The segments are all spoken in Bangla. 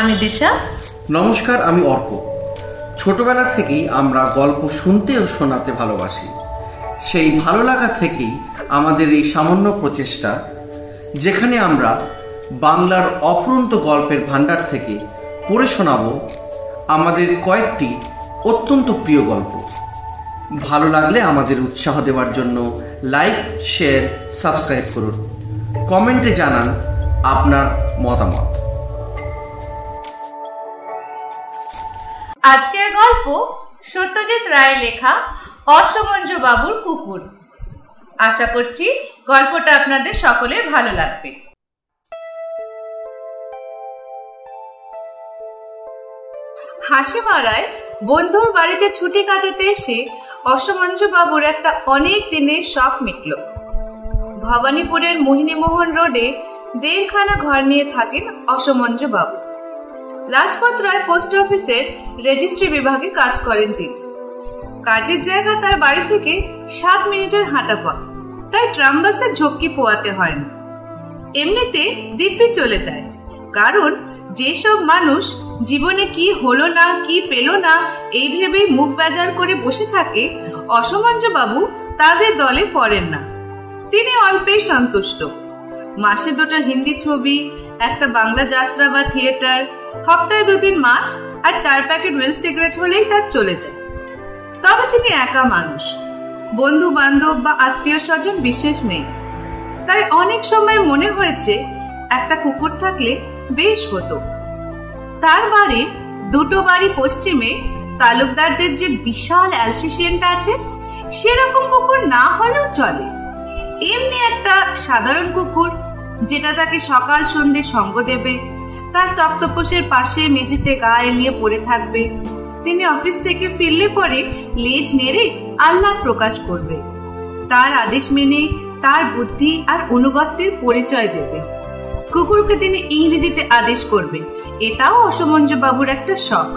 আমি দিশা। নমস্কার, আমি অর্ক। ছোটবেলা থেকেই আমরা গল্প শুনতে ও শোনাতে ভালোবাসি। সেই ভালো লাগা থেকেই আমাদের এই সামান্য প্রচেষ্টা, যেখানে আমরা বাংলার অফুরন্ত গল্পের ভাণ্ডার থেকে পড়ে শোনাব আমাদের কয়েকটি অত্যন্ত প্রিয় গল্প। ভালো লাগলে আমাদের উৎসাহ দেওয়ার জন্য লাইক, শেয়ার, সাবস্ক্রাইব করুন। কমেন্টে জানান আপনার মতামত। গল্প সত্যজিৎ রায়ের লেখা অসমঞ্জ বাবুর কুকুর। আশা করছি গল্পটা আপনাদের সকলের ভালো লাগবে। হাসি মারায় বন্ধুর বাড়িতে ছুটি কাটাতে এসে অসমঞ্জ বাবুর একটা অনেক দিনের শখ মিটল। ভবানীপুরের মোহিনীমোহন রোডে দেড়খানা ঘর নিয়ে থাকেন অসমঞ্জ বাবু। লাজপত রায় পোস্ট অফিসের রেজিস্ট্রি বিভাগে কাজ করেন তিনি। কাজের জায়গা তার বাড়ি থেকে সাত মিনিটের হাঁটা পথ। তাই ট্রাম বাসের ঝক্কি পোয়াতে হয় না। এমনিতে দিব্যি চলে যায়। কারণ যেসব মানুষ জীবনে কি হলো না, কি পেল না, এই ভেবেই মুখ বেজার করে বসে থাকে বাবু তাদের দলে পড়েন না। তিনি অল্পেই সন্তুষ্ট। মাসে দুটো হিন্দি ছবি, একটা বাংলা যাত্রা বা থিয়েটার সপ্তাহে দুদিন মাছ আর চার প্যাকেট ওয়েল সিগারেট হলেই তার চলে যায়। তবে তিনি একা মানুষ। বন্ধু বান্ধব বা আত্মীয় স্বজন বিশেষ নেই। তাই অনেক সময় মনে হয়েছে একটা কুকুর থাকলে বেশ হতো। তার বাড়ির দুটো বাড়ি পশ্চিমে, তালুকদারদের যে বিশাল অ্যালসিসিয়ানটা আছে, সেরকম কুকুর না হলেও চলে। এমনি একটা সাধারণ কুকুর, যেটা তাকে সকাল সন্ধে সঙ্গ দেবে তার তক্তপোষের পাশে মেঝেতে গা এলিয়ে পড়ে থাকবে। তিনি অফিস থেকে ফিরলে পরে লেজ নেড়ে আল্লাহ প্রকাশ করবে। তার আদেশ মেনে তার বুদ্ধি আর অনুগত্যের পরিচয় দেবে। কুকুরকে তিনি ইংরেজিতে আদেশ করবে। এটাও অসমঞ্জ বাবুর একটা শখ।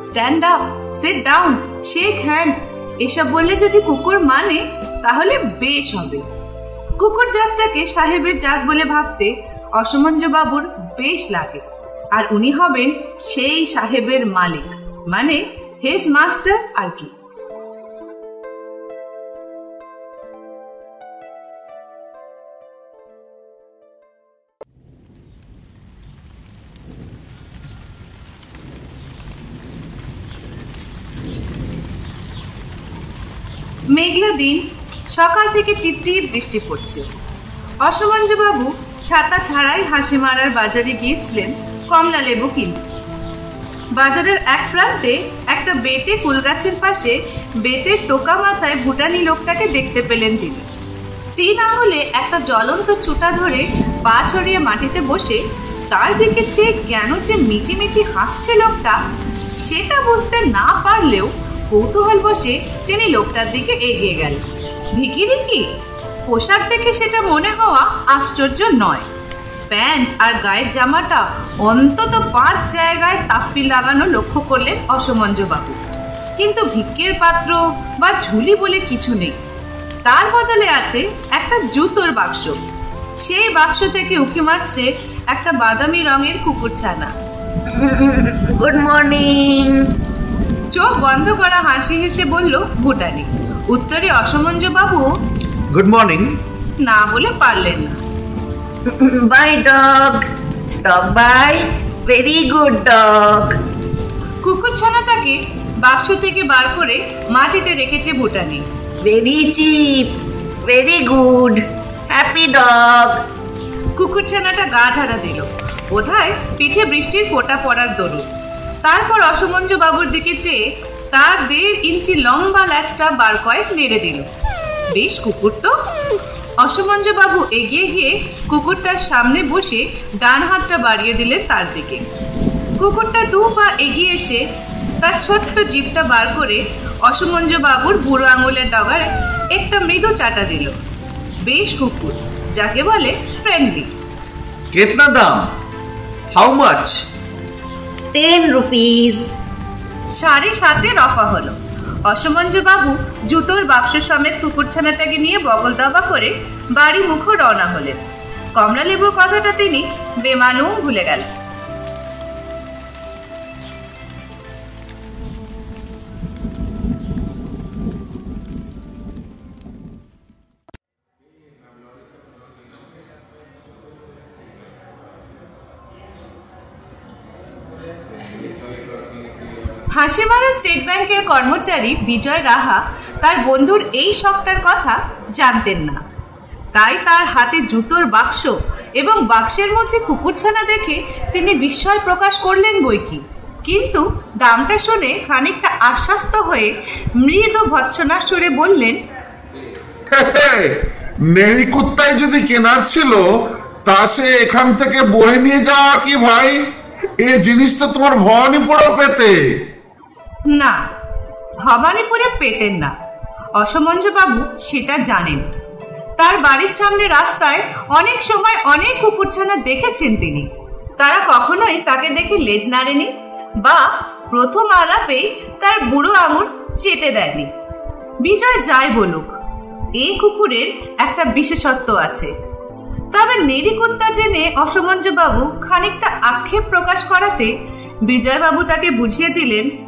Stand up sit down shake hand এসব বললে যদি কুকুর মানে তাহলে বেশ হবে। কুকুর জাতটাকে সাহেবের জাত বলে ভাবতে অসমঞ্জ বাবুর বেশ লাগে। আর উনি হবেন সেই সাহেবের মালিক। মানে হেজ মাস্টার আর কি। মেঘলা দিন, সকাল থেকে টিপটিপ বৃষ্টি পড়ছে। অসমঞ্জবাবু ছাতা ছাড়াই হাসি মারার বাজারে গিয়েছিলেন কমলা লেবু কিনতে বাজারের এক প্রান্তে একটা বেটে কুলগাছের পাশে বেতের টোকা মাথায় ভুটানি লোকটাকে দেখতে পেলেন তিনি। তিন আঙুলে একটা জ্বলন্ত চুটা ধরে পা ছড়িয়ে মাটিতে বসে তার দিকে চেয়ে কেন যে মিটি মিটি হাসছে লোকটা, সেটা বুঝতে না পারলেও কৌতূহল বসে তিনি লোকটার দিকে এগিয়ে গেলেন। ভিকিরি কি? পোশাক দেখে সেটা মনে হওয়া আশ্চর্য নয়। প্যান্ট আর গায়ের জামাটা অন্তত পাঁচ জায়গায় তাপ্পি লাগানো লক্ষ্য করলেন অসমঞ্জবাবু কিন্তু ভিক্ষের পাত্র বা ঝুলি বলে কিছু নেই। তার বদলে আছে একটা জুতোর বাক্স। সেই বাক্স থেকে উঁকি মারছে একটা বাদামি রঙের কুকুর ছানা। গুড মর্নিং চোখ বন্ধ করা হাসি হেসে বলল ভুটানি। উত্তরে অসমঞ্জ বাবু গুড মর্নিং না বলে পারলেন না। Bye dog dog bye very good dog কুকুর ছানাটাকে বাক্স থেকে বার করে মাটিতে রেখেছে ভুটানি? Very cheap very good happy dog কুকুর ছানাটা গা ঝাড়া দিল। বোধহয় পিঠে বৃষ্টির ফোঁটা পড়ার দরুন। তারপর অসমঞ্জ বাবুর দিকে চেয়ে তার দেড় ইঞ্চি লম্বা ল্যাচটা বার কয়েক নেড়ে দিল। বেশ কুকুর তো। অসমঞ্জবাবু এগিয়ে গিয়ে কুকুরটার সামনে বসে ডান হাতটা বাড়িয়ে দিলেন তার দিকে। কুকুরটা দু পা এগিয়ে এসে তার ছোট্ট জিপটা বার করে বাবুর বুড়ো আঙুলের ডগায় একটা মৃদু চাটা দিল। বেশ কুকুর যাকে বলে ফ্রেন্ডলি। কেতনা দাম হাউ মাচ টেন রুপিস সাড়ে সাতের অফা হলো। বাবু জুতোর বাক্স সমেত কুকুরছানাটাকে নিয়ে বগল দাবা করে বাড়ি মুখো রওনা হলেন। কমলালেবুর কথাটা তিনি বেমানও ভুলে গেলেন। হাসিমারা স্টেট ব্যাংকের কর্মচারী বিজয় রাহা তার বন্ধুর এই শখটার কথা জানতেন না। তাই তার হাতে জুতোর বাক্স এবং বাক্সের মধ্যে কুকুরছানা দেখে তিনি বিস্ময় প্রকাশ করলেন বই কি কিন্তু দামটা শুনে খানিকটা আশ্বস্ত হয়ে মৃদু ভৎসনার সুরে বললেন নেড়ি কুত্তায় যদি কেনার ছিল, তা সে এখান থেকে বয়ে নিয়ে যাওয়া কি ভাই? এ জিনিস তো তোমার ভবানীপুরও পেতে। না, ভবানীপুরে পেতেন না। অসমঞ্জবাবু সেটা জানেন। তার বাড়ির সামনে রাস্তায় অনেক সময় অনেক কুকুরছানা দেখেছেন তিনি। তারা কখনোই তাকে দেখে লেজ নাড়েনি বা প্রথম আলাপেই তার বুড়ো আঙুল চেটে দেয়নি। বিজয় যাই বলুক এই কুকুরের একটা বিশেষত্ব আছে। তবে নেরিকুত্তা জেনে অসমঞ্জবাবু খানিকটা আক্ষেপ প্রকাশ করাতে বিজয়বাবু তাকে বুঝিয়ে দিলেন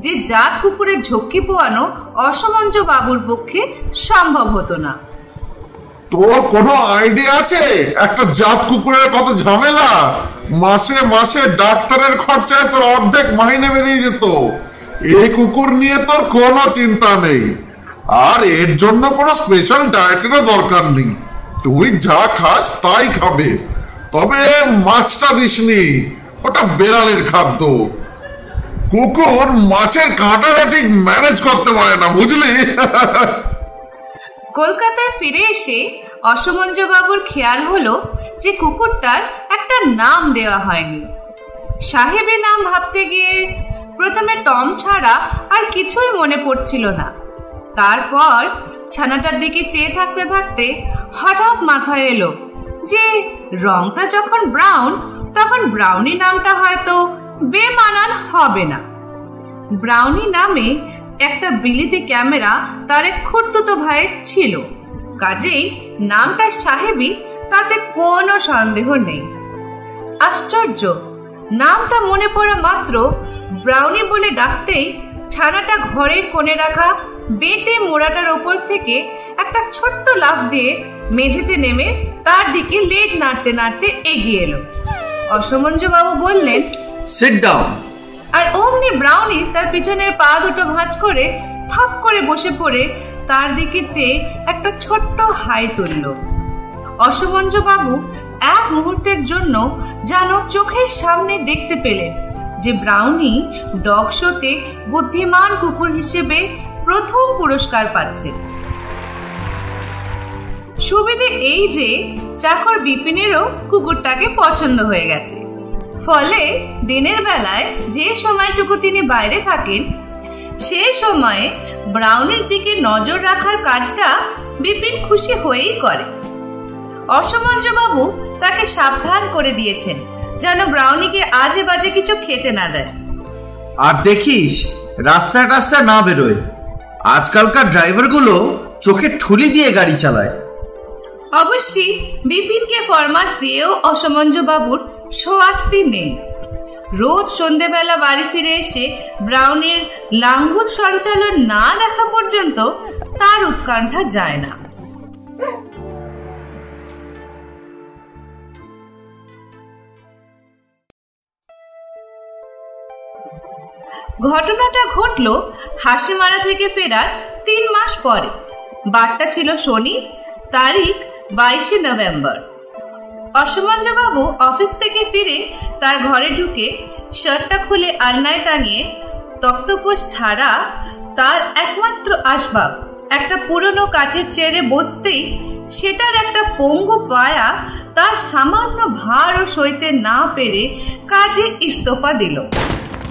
যে জাত কুকুরের ঝক্কি পোয়ানো অসমঞ্জ বাবুর পক্ষে সম্ভব হতো না। তোর কোনো আইডিয়া আছে? একটা জাত কুকুরের কত ঝামেলা? মাসে মাসে ডাক্তারের খরচায় তোর অর্ধেক মাইনে বেরিয়ে যেত। এই কুকুর নিয়ে তোর কোনো চিন্তা নেই। আর এর জন্য কোনো স্পেশাল ডায়েটেরও দরকার নেই। তুই যা খাস তাই খাবে। তবে মাছটা দিসনি। ওটা বেড়ালের খাদ্য। কুকুর মাছের কাঁটাটা ঠিক ম্যানেজ করতে পারে না, বুঝলি? কলকাতায় ফিরে এসে অসমঞ্জবাবুর খেয়াল হলো যে কুকুরটার একটা নাম দেওয়া হয়নি। সাহেবের নাম ভাবতে গিয়ে প্রথমে টম ছাড়া আর কিছুই মনে পড়ছিল না। তারপর ছানাটার দিকে চেয়ে থাকতে থাকতে হঠাৎ মাথায় এলো যে রংটা যখন ব্রাউন, তখন ব্রাউনি নামটা হয়তো বেমানান হবে না। ব্রাউনি নামে একটা বিলিতি ক্যামেরা তার এক খুঁড়তুতো ভাইয়ের ছিল। কাজেই নামটা সাহেবই তাতে কোনো সন্দেহ নেই। আশ্চর্য, নামটা মনে পড়া মাত্র ব্রাউনি বলে ডাকতেই ছানাটা ঘরের কোণে রাখা বেটে মোড়াটার ওপর থেকে একটা ছোট্ট লাফ দিয়ে মেঝেতে নেমে তার দিকে লেজ নাড়তে নাড়তে এগিয়ে এলো। অসমঞ্জবাবু বললেন সিট ডাউন আর অমনি ব্রাউনি তার পিছনের পা দুটো ভাঁজ করে থাপ করে বসে পড়ে তার দিকে চেয়ে একটা ছোট্ট হাই তুলল। অসমঞ্জ বাবু এক মুহূর্তের জন্য যেন চোখের সামনে দেখতে পেলেন যে ব্রাউনি ডগ শোতে বুদ্ধিমান কুকুর হিসেবে প্রথম পুরস্কার পাচ্ছে। সুবিধে এই যে চাকর বিপিনেরও কুকুরটাকে পছন্দ হয়ে গেছে। ফলে দিনের বেলায় যে সময়টুকু তিনি বাইরে থাকেন সে সময়ে ব্রাউনের দিকে নজর রাখার কাজটা বিপিন খুশি হয়েই করে। অসমঞ্জবাবু তাকে সাবধান করে দিয়েছেন যেন ব্রাউনিকে আজে বাজে কিছু খেতে না দেয়। আর দেখিস রাস্তায় রাস্তায় না বেরোয়। আজকালকার ড্রাইভারগুলো চোখে ঠুলি দিয়ে গাড়ি চালায়। অবশ্যই বিপিনকে ফরমাস দিয়েও অসমঞ্জ বাবুর সোয়াস্তি নেই। রোজ সন্ধেবেলা বাড়ি ফিরে এসে ব্রাউনের লাঙ্গুর সঞ্চালন না দেখা পর্যন্ত তার উৎকণ্ঠা যায় না। ঘটনাটা ঘটল হাসিমারা থেকে ফেরার তিন মাস পরে। বারটা ছিল শনি, তারিখ বাইশে নভেম্বর। অসমঞ্জবাবু অফিস থেকে ফিরে তার ঘরে ঢুকে শার্টটা খুলে আলনায় টাঙিয়ে তক্তপোষ ছাড়া তার একমাত্র আসবাব, একটা পুরনো কাঠের চেয়ারে বসতেই সেটার একটা পঙ্গু পায়া তার সামান্য ভারও সইতে না পেরে কাজে ইস্তফা দিল।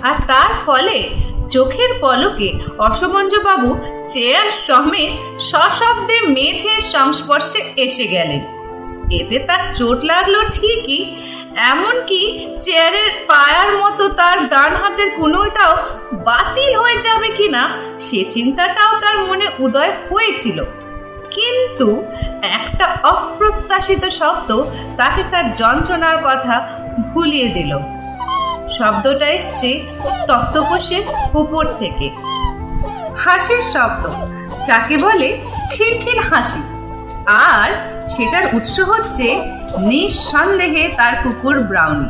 আর তার ফলে চোখের পলকে অসমঞ্জবাবু চেয়ার সমেত সশব্দে মেঝের সংস্পর্শে এসে গেলেন। এতে তার চোট লাগল ঠিকই, এমনকি চেয়ারের পায়ার মতো তার ডান হাতের কুনোটাও বাতিল হয়ে যাবে কিনা সে চিন্তাটাও তার মনে উদয় হয়েছিল। কিন্তু একটা অপ্রত্যাশিত শব্দ তাকে তার যন্ত্রণার কথা ভুলিয়ে দিল। শব্দটা এসছে তক্তপোষের উপর থেকে। হাসির শব্দ, যাকে বলে খিলখিল হাসি। আর সেটার উৎস হচ্ছে নিঃসন্দেহে তার কুকুর ব্রাউনি।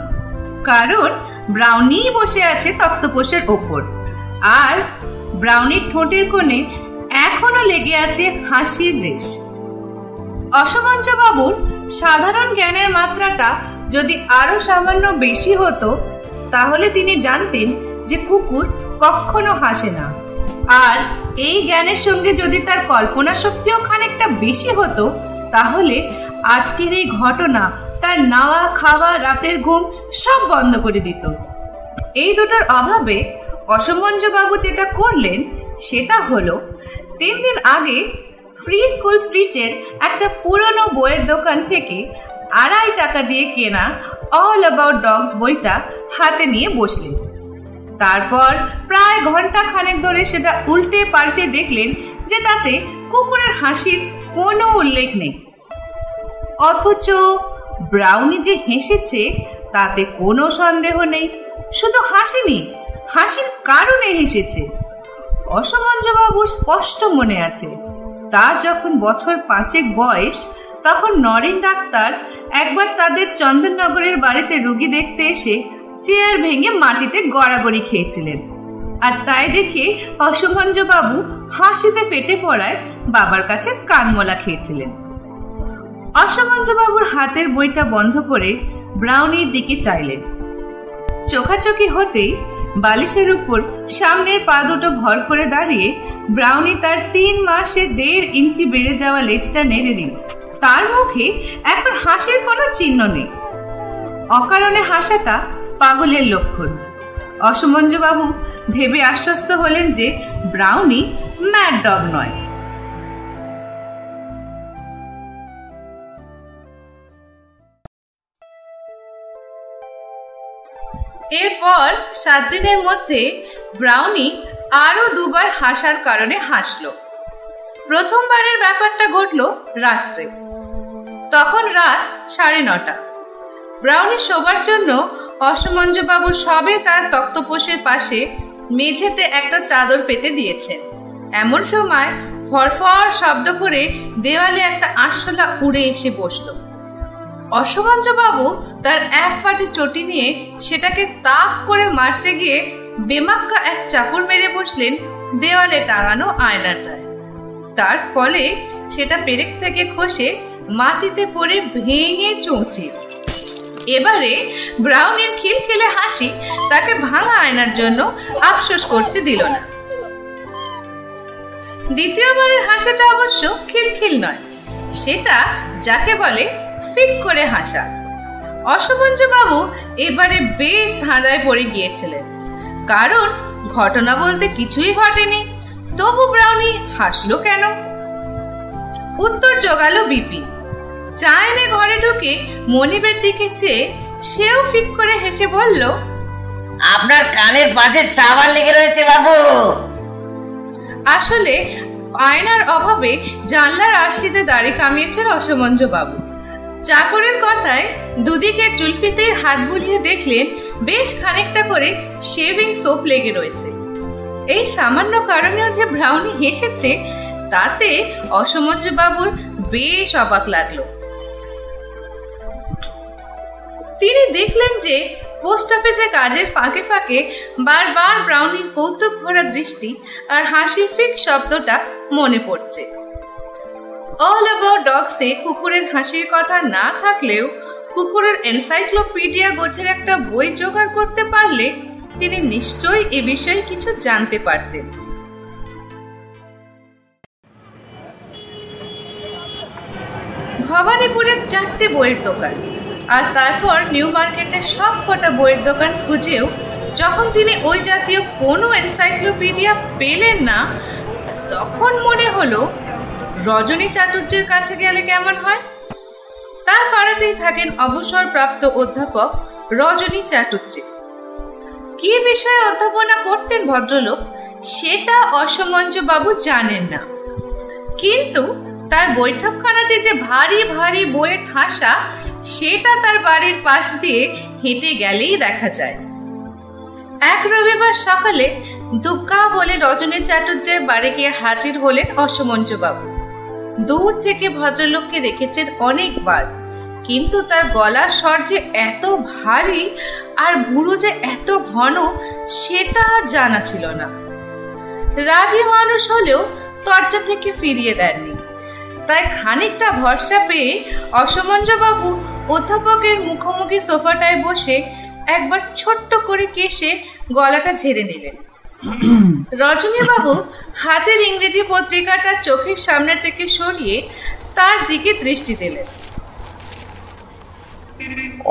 কারণ ব্রাউনি বসে আছে তক্তপোষের ওপর। আর ব্রাউনির ঠোঁটের কোণে এখনও লেগে আছে হাসির রেশ। বাবুর সাধারণ জ্ঞানের মাত্রাটা যদি আরও সামান্য বেশি হতো, তাহলে তিনি জানতেন যে কুকুর কখনো হাসে না। আর এই জ্ঞানের সঙ্গে যদি তার কল্পনা শক্তিও খানিকটা বেশি হতো, তাহলে আজকের এই ঘটনা তার নাওয়া, খাওয়া, রাতের ঘুম সব বন্ধ করে দিত। এই দুটোর অভাবে অসমঞ্জ বাবু যেটা করলেন, সেটা হলো, তিন দিন আগে ফ্রি স্কুল স্ট্রিটের একটা পুরনো বইয়ের দোকান থেকে আড়াই টাকা দিয়ে কেনা অল অ্যাবাউট ডগস বইটা হাতে নিয়ে বসলেন। তারপর প্রায় ঘণ্টা খানেক ধরে সেটা উল্টে পাল্টে দেখলেন যে তাতে কুকুরের হাসির কোনো উল্লেখ নেই। অথচ ব্রাউনি যে হেসেছে তাতে কোনো সন্দেহ নেই। শুধু হাসিনি হাসির কারণে হেসেছে। অসমঞ্জবাবুর স্পষ্ট মনে আছে তার যখন বছর পাঁচেক বয়স, তখন নরেন ডাক্তার একবার তাদের চন্দননগরের বাড়িতে রুগী দেখতে এসে চেয়ার ভেঙে মাটিতে গড়াগড়ি খেয়েছিলেন। আর তাই দেখে অসমঞ্জবাবু হাসিতে ফেটে পড়ায় বাবার কাছে কানমলা খেয়েছিলেন। অসমঞ্জবাবুর হাতের বইটা বন্ধ করে ব্রাউনির দিকে চাইলেন। চোখাচোখি হতেই বালিশের উপর সামনের পা দুটো ভর করে দাঁড়িয়ে ব্রাউনি তার তিন মাসে দেড় ইঞ্চি বেড়ে যাওয়া লেজটা নেড়ে দিল। তার মুখে এখন হাসির কোনো চিহ্ন নেই। অকারণে হাসাটা পাগলের লক্ষণ। অসমঞ্জবাবু ভেবে আশ্বস্ত হলেন যে ব্রাউনি ম্যাড ডগ নয়। এরপর সাত দিনের মধ্যে ব্রাউনি আরও দুবার হাসার কারণে হাসলো। প্রথমবারের ব্যাপারটা ঘটল রাত্রে। তখন রাত সাড়ে নটা। ব্রাউনি শোবার জন্য অসমঞ্জবাবু সবে তার তক্তপোষের পাশে মেঝেতে একটা চাদর পেতে দিয়েছেন। এমন সময় ফরফর শব্দ করে দেওয়ালে একটা আরশোলা উড়ে এসে বসল। অসমঞ্জবাবু তার এক পাটি চটি নিয়ে সেটাকে তাক করে মারতে গিয়ে বেমাক্কা এক চাপড় মেরে বসলেন দেওয়ালে টাঙানো আয়নাটায়। তার ফলে সেটা পেরেক থেকে খসে মাটিতে পড়ে ভেঙে চৌচে এবারে ব্রাউনের খিলখিলে হাসি তাকে ভাঙা আয়নার জন্য আফসোস করতে দিল না। দ্বিতীয়বারের হাসাটা অবশ্য খিলখিল নয়, সেটা যাকে বলে ফিক করে হাসা। বাবু এবারে বেশ ধাঁধায় পড়ে গিয়েছিলেন, কারণ ঘটনা বলতে কিছুই ঘটেনি। তবু ব্রাউনি হাসলো কেন? উত্তর জোগালো বিপি। চা এনে ঘরে ঢুকে মনিবের দিকে চেয়ে সেও ফিক করে হেসে বলল আপনার কানের পাশে সাবান লেগে রয়েছে বাবু। আসলে আয়নার অভাবে জানলার আশিতে দাড়ি কামিয়েছেন অসমঞ্জ বাবু। চাকরের কথায় দুদিকে চুলফিতে হাত বুলিয়ে দেখলেন বেশ খানিকটা করে শেভিং সোপ লেগে রয়েছে। এই সামান্য কারণেও যে ব্রাউনি হেসেছে তাতে অসমঞ্জ বাবুর বেশ অবাক লাগল। তিনি দেখলেন যে পোস্ট অফিসে কাজের ফাঁকে ফাঁকে বারবার ব্রাউনির কৌতুক ভরা দৃষ্টি আর হাসির ফিক শব্দটা মনে পড়ছে। অল অ্যাবাউট ডগসে কুকুরের হাসির কথা না থাকলেও কুকুরের এনসাইক্লোপিডিয়া গোছের একটা বই জোগাড় করতে পারলে তিনি নিশ্চয়ই এ বিষয়ে কিছু জানতে পারতেন। ভবানীপুরের চারটে বইয়ের দোকান। আর তারপর নিউ মার্কেটের সব কটা বইয়ের দোকান খুঁজেও যখন তিনি ওই জাতীয় কোনো এনসাইক্লোপিডিয়া পেলেন না, তখন মনে হলো, রজনী চাটুর্যের কাছে গেলে কেমন হয়? তার পাড়াতেই থাকেন অবসরপ্রাপ্ত অধ্যাপক রজনী চ্যাটুর্জি। কি বিষয়ে অধ্যাপনা করতেন ভদ্রলোক, সেটা অসমঞ্জ বাবু জানেন না। কিন্তু তার বৈঠকখানাতে যে ভারী ভারী বইয়ের ঠাসা, সেটা তার বাড়ির পাশ দিয়ে হেঁটে গেলেই দেখা যায়। এক রবিবার সকালে দুগ্গা বলে রজনী চ্যাটুর্যের বাড়ি গিয়ে হাজির হলেন অসমঞ্জ বাবু। দূর থেকে ভদ্রলোককে দেখেছেন অনেকবার, কিন্তু তার গলার স্বর যে এত ভারী আর বুড়ো যে এত ঘন, সেটা জানা ছিল না। রাগী মানুষ হলেও দরজা থেকে ফিরিয়ে দেননি। তাই খানিকটা ভরসা পেয়ে অসমঞ্জবাবু অধ্যাপকের মুখোমুখি সোফাটায় বসে একবার ছোট্ট করে কেসে গলাটা ঝেড়ে নিলেন। রজনীবাবু হাতের ইংরেজি পত্রিকাটা চোখের সামনে থেকে সরিয়ে তার দিকে দৃষ্টি দিলেন।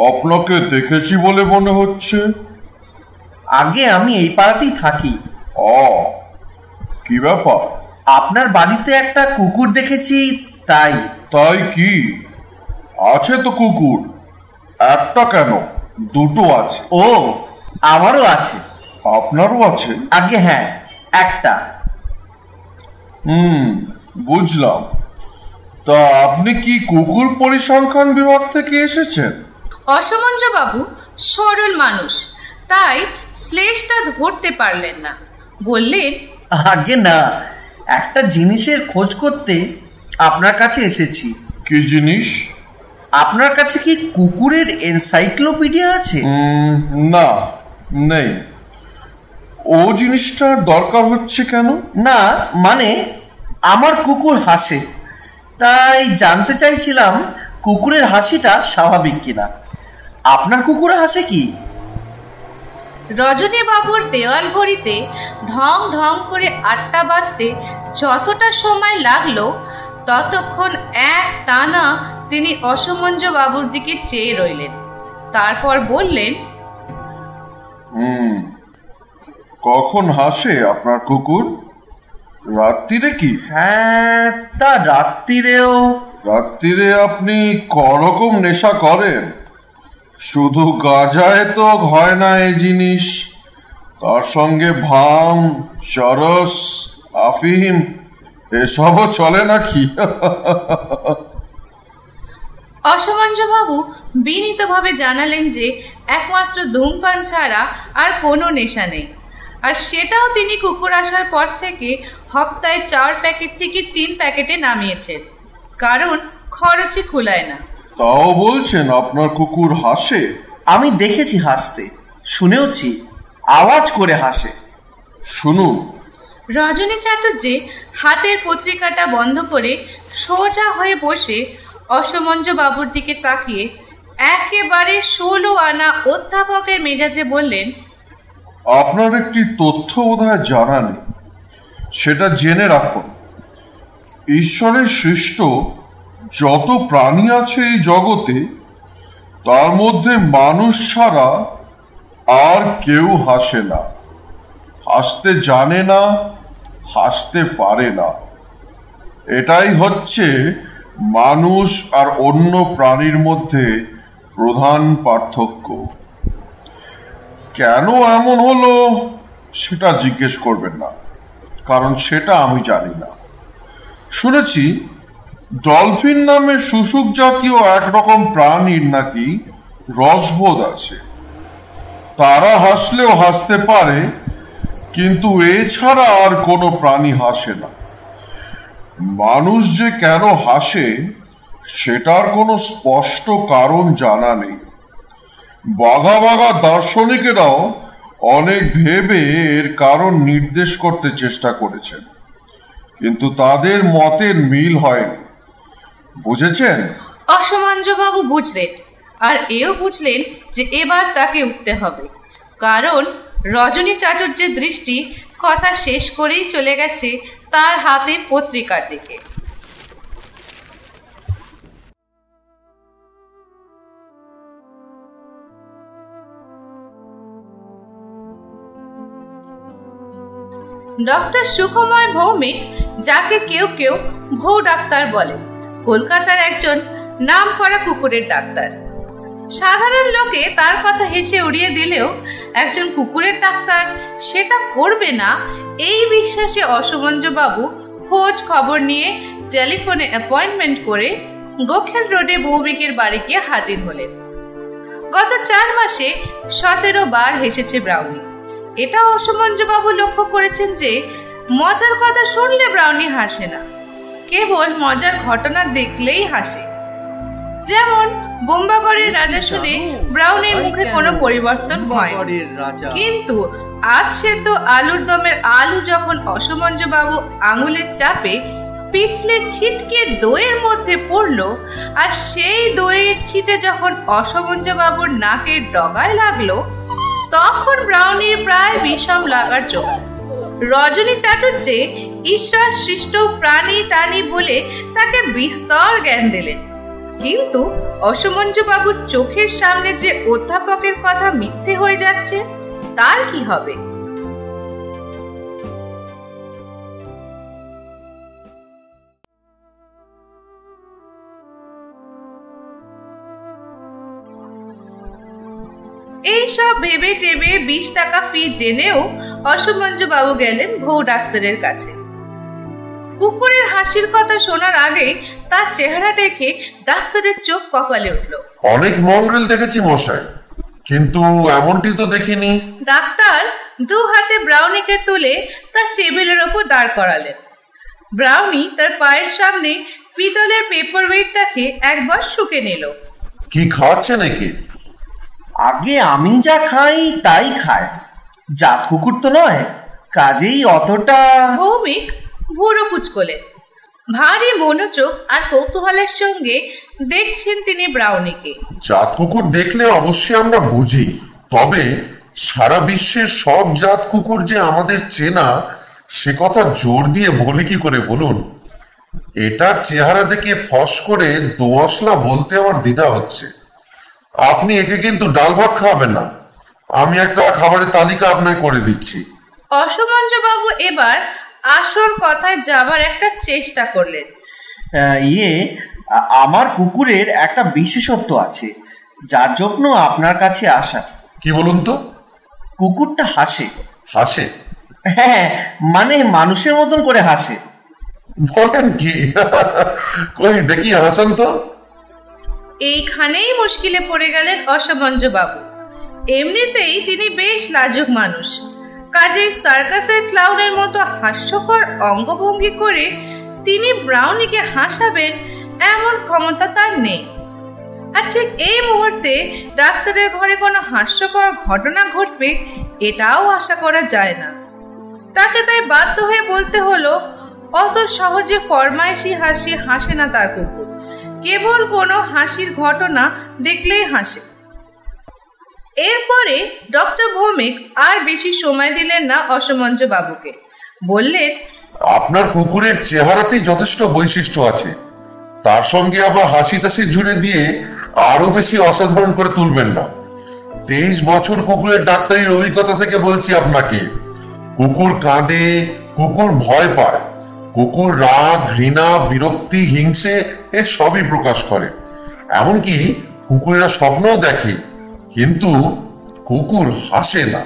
আপনাকে দেখেছি বলে মনে হচ্ছে। আগে আমি এই পাড়াতেই থাকি। অ কি ব্যাপার? আপনার বাড়িতে একটা কুকুর দেখেছি তাই তাই কি? আছে তো কুকুর। একটা কেন? দুটো আছে। ও আমারও আছে। আপনারও আছে? আগে হ্যাঁ একটা। হুম বুঝলাম। তা আপনি কি কুকুর পরিসংখ্যান বিভাগ থেকে এসেছেন? অসমঞ্জ বাবু সরল মানুষ। তাই শ্লেষটা ধরতে পারলেন না। বললেন আগে না একটা জিনিসের খোঁজ করতে আপনার কাছে এসেছি। কি জিনিস? আপনার কাছে কি কুকুরের এনসাইক্লোপিডিয়া আছে? উম, না নেই। ও জিনিসটার দরকার হচ্ছে কেন? না মানে আমার কুকুর হাসে। তাই জানতে চাইছিলাম কুকুরের হাসিটা স্বাভাবিক কিনা। আপনার কুকুরে হাসে কি? রজনী বাবুর দেওয়াল ঘড়িতে ঢং ঢং করে আটটা বাজতে যতটা সময় লাগল ততক্ষণ এক টানা তিনি অসমঞ্জ বাবুর দিকে চেয়ে রইলেন। তারপর বললেন হুম কখন হাসে আপনার কুকুর? রাত্রিরে কি? হ্যাঁ তা রাত্রিরেও। রাত্রিরে আপনি করকম নেশা করেন। শুধু গাজায় তো হয় না এই জিনিস। তার সঙ্গে ভাম চরস আফিম এসবও চলে নাকি? অসমঞ্জবাবু বিনীতভাবে জানালেন যে একমাত্র ধূমপান ছাড়া আর কোনো নেশা নেই। আর সেটাও তিনি কুকুর আসার পর থেকে হপ্তায় চার প্যাকেট থেকে তিন প্যাকেটে নামিয়েছেন। কারণ খরচে খুলায় না। তাও বলছেন আপনার কুকুর হাসে? আমি দেখেছি হাসতে শুনেওছি আওয়াজ করে হাসে। শুনুন রজনী চাটুর্যে হাতের পত্রিকাটা বন্ধ করে সোজা হয়ে বসে বাবুর দিকে তাকিয়ে একেবারে ষোলো আনা অধ্যাপকের মেজাজে বললেন, আপনার একটি তথ্য বোধহয় জানা নেই। সেটা জেনে রাখুন। ঈশ্বরের সৃষ্ট যত প্রাণী আছে এই জগতে, তার মধ্যে মানুষ ছাড়া আর কেউ হাসে না। হাসতে জানে না হাসতে পারে না। এটাই হচ্ছে মানুষ আর অন্য প্রাণীর মধ্যে প্রধান পার্থক্য। কেন এমন হলো সেটা জিজ্ঞেস করবেন না, কারণ সেটা আমি জানি না। শুনেছি, ডলফিন নামে শুশুক জাতীয় একরকম প্রাণীর নাকি রসবোধ আছে। তারা হাসলেও হাসতে পারে কিন্তু এছাড়া আর কোনো প্রাণী হাসে না। মানুষ যে কেন হাসে, সেটার কোনো স্পষ্ট কারণ জানা নেই। বাঘা বাঘা দার্শনিকেরাও অনেক ভেবে এর কারণ নির্দেশ করতে চেষ্টা করেছেন। কিন্তু তাদের মতের মিল হয়নি। বুঝেছেন? অসমঞ্জবাবু বুঝলেন, আর এও বুঝলেন যে এবার তাকে উঠতে হবে। কারণ রজনী চাটুর্যের দৃষ্টি কথা শেষ করেই চলে গেছে তার হাতে পত্রিকার দিকে। ডক্টর সুখময় ভৌমিক, যাকে কেউ কেউ ভৌ ডাক্তার বলে। কলকাতার একজন নাম করা কুকুরের ডাক্তার। সাধারণ লোকে তার কথা হেসে উড়িয়ে দিলেও একজন কুকুরের ডাক্তার সেটা করবে না। এই বিশ্বাসে বাবু খোঁজ খবর নিয়ে টেলিফোনে অ্যাপয়েন্টমেন্ট করে গোখেল রোডে ভৌমিকের বাড়ি গিয়ে হাজির হলেন। গত চার মাসে সতেরো বার হেসেছে ব্রাউনি। এটা অসমঞ্জ বাবু লক্ষ্য করেছেন যে মজার কথা শুনলে ব্রাউনি হাসে না। কেবল মজার ঘটনা দেখলেই হাসে। যেমন বোম্বাগড়ের রাজা শুনে ব্রাউনের মুখে কোনো? পরিবর্তন হয় কিন্তু আজ সেদ্ধ আলুর দমের আলু যখন অসমঞ্জ বাবু আঙুলের চাপে পিছলে ছিটকে দইয়ের মধ্যে পড়ল আর সেই দইয়ের ছিটে যখন অসমঞ্জ বাবুর নাকের ডগায় লাগল তখন ব্রাউনির প্রায় বিষম লাগার জোগাড় রজনী চাটুর্যে ঈশ্বর সৃষ্ট প্রাণী টানি বলে তাকে বিস্তর জ্ঞান দিলেন। কিন্তু অসমঞ্জু বাবুর চোখের সামনে যে অধ্যাপকের কথা মিথ্যে হয়ে যাচ্ছে, তার কি হবে? এইসব ভেবে টেবে বিশ টাকা ফি জেনেও অসমঞ্জু বাবু গেলেন বউ ডাক্তারের কাছে। কুকুরের হাসির কথা শোনার আগে তার চেহারা দেখে ডাক্তারের চোখ কপালে উঠল। অনেক মঙ্গল দেখেছি মশাই কিন্তু এমনটি তো দেখিনি। ডাক্তার দু হাতে ব্রাউনিকে তুলে তার টেবিলের ওপর দাঁড় করালেন। ব্রাউনি তার পায়ের সামনে পিতলের পেপার ওয়েটটাকে একবার শুকে নিল। কি খাওয়াচ্ছে নাকি? আগে আমি যা খাই তাই খায়। জাত কুকুর তো নয় কাজেই অতটা ভৌমিক ভুরু কুচকলেন ভারী মনোযোগ আর কৌতূহলের সঙ্গে দেখছেন তিনি ব্রাউনিকে। জাত কুকুর দেখলে অবশ্যই আমরা বুঝি তবে সারা বিশ্বের সব জাত কুকুর যে আমাদের চেনা সে কথা জোর দিয়ে বলি কি করে বলুন? এটার চেহারা দেখে ফস করে দোয়াশলা বলতে আমার দ্বিধা হচ্ছে। আপনি একে কিন্তু ডাল ভাত খাওয়াবেন না। আমি একটা খাবারের তালিকা আপনাকে করে দিচ্ছি। অসমঞ্জ বাবু এবার আসল কথায় যাবার একটা চেষ্টা করলেন। আহ, ইয়ে আমার কুকুরের একটা বিশেষত্ব আছে যার জন্য আপনার কাছে আসা। কি বলুন তো? কুকুরটা হাসে। হাসে? হ্যাঁ মানে মানুষের মতন করে হাসে। বলেন কি? কই দেখি হাসান তো। এইখানেই মুশকিলে পড়ে গেলেন অসমঞ্জ বাবু এমনিতেই তিনি বেশ লাজুক মানুষ। কাজেই সার্কাসের ক্লাউনের মতো হাস্যকর অঙ্গভঙ্গি করে তিনি ব্রাউনিকে হাসাবেন, এমন ক্ষমতা তার নেই। আর ঠিক এই মুহূর্তে ডাক্তারের ঘরে কোনো হাস্যকর ঘটনা ঘটবে, এটাও আশা করা যায় না। তাকে তাই বাধ্য হয়ে বলতে হলো, অত সহজে ফরমাইশি হাসি হাসে না তার কুকুর। কেবল কোনো হাসির ঘটনা দেখলেই হাসে। এরপরে ডক্টর ভৌমিক আর বেশি সময় দিলেন না অসমঞ্জ বাবুকে। বললেন আপনার কুকুরের চেহারাতেই যথেষ্ট বৈশিষ্ট্য আছে। তার সঙ্গে আবার হাসি তাসি জুড়ে দিয়ে আরও বেশি অসাধারণ করে তুলবেন না। তেইশ বছর কুকুরের ডাক্তারির অভিজ্ঞতা থেকে বলছি আপনাকে, কুকুর কাঁদে, কুকুর ভয় পায়, কুকুর রাগ, ঘৃণা, বিরক্তি, হিংসে, এ সবই প্রকাশ করে। এমনকি কুকুরেরা স্বপ্নও দেখে কিন্তু কুকুর হাসে না।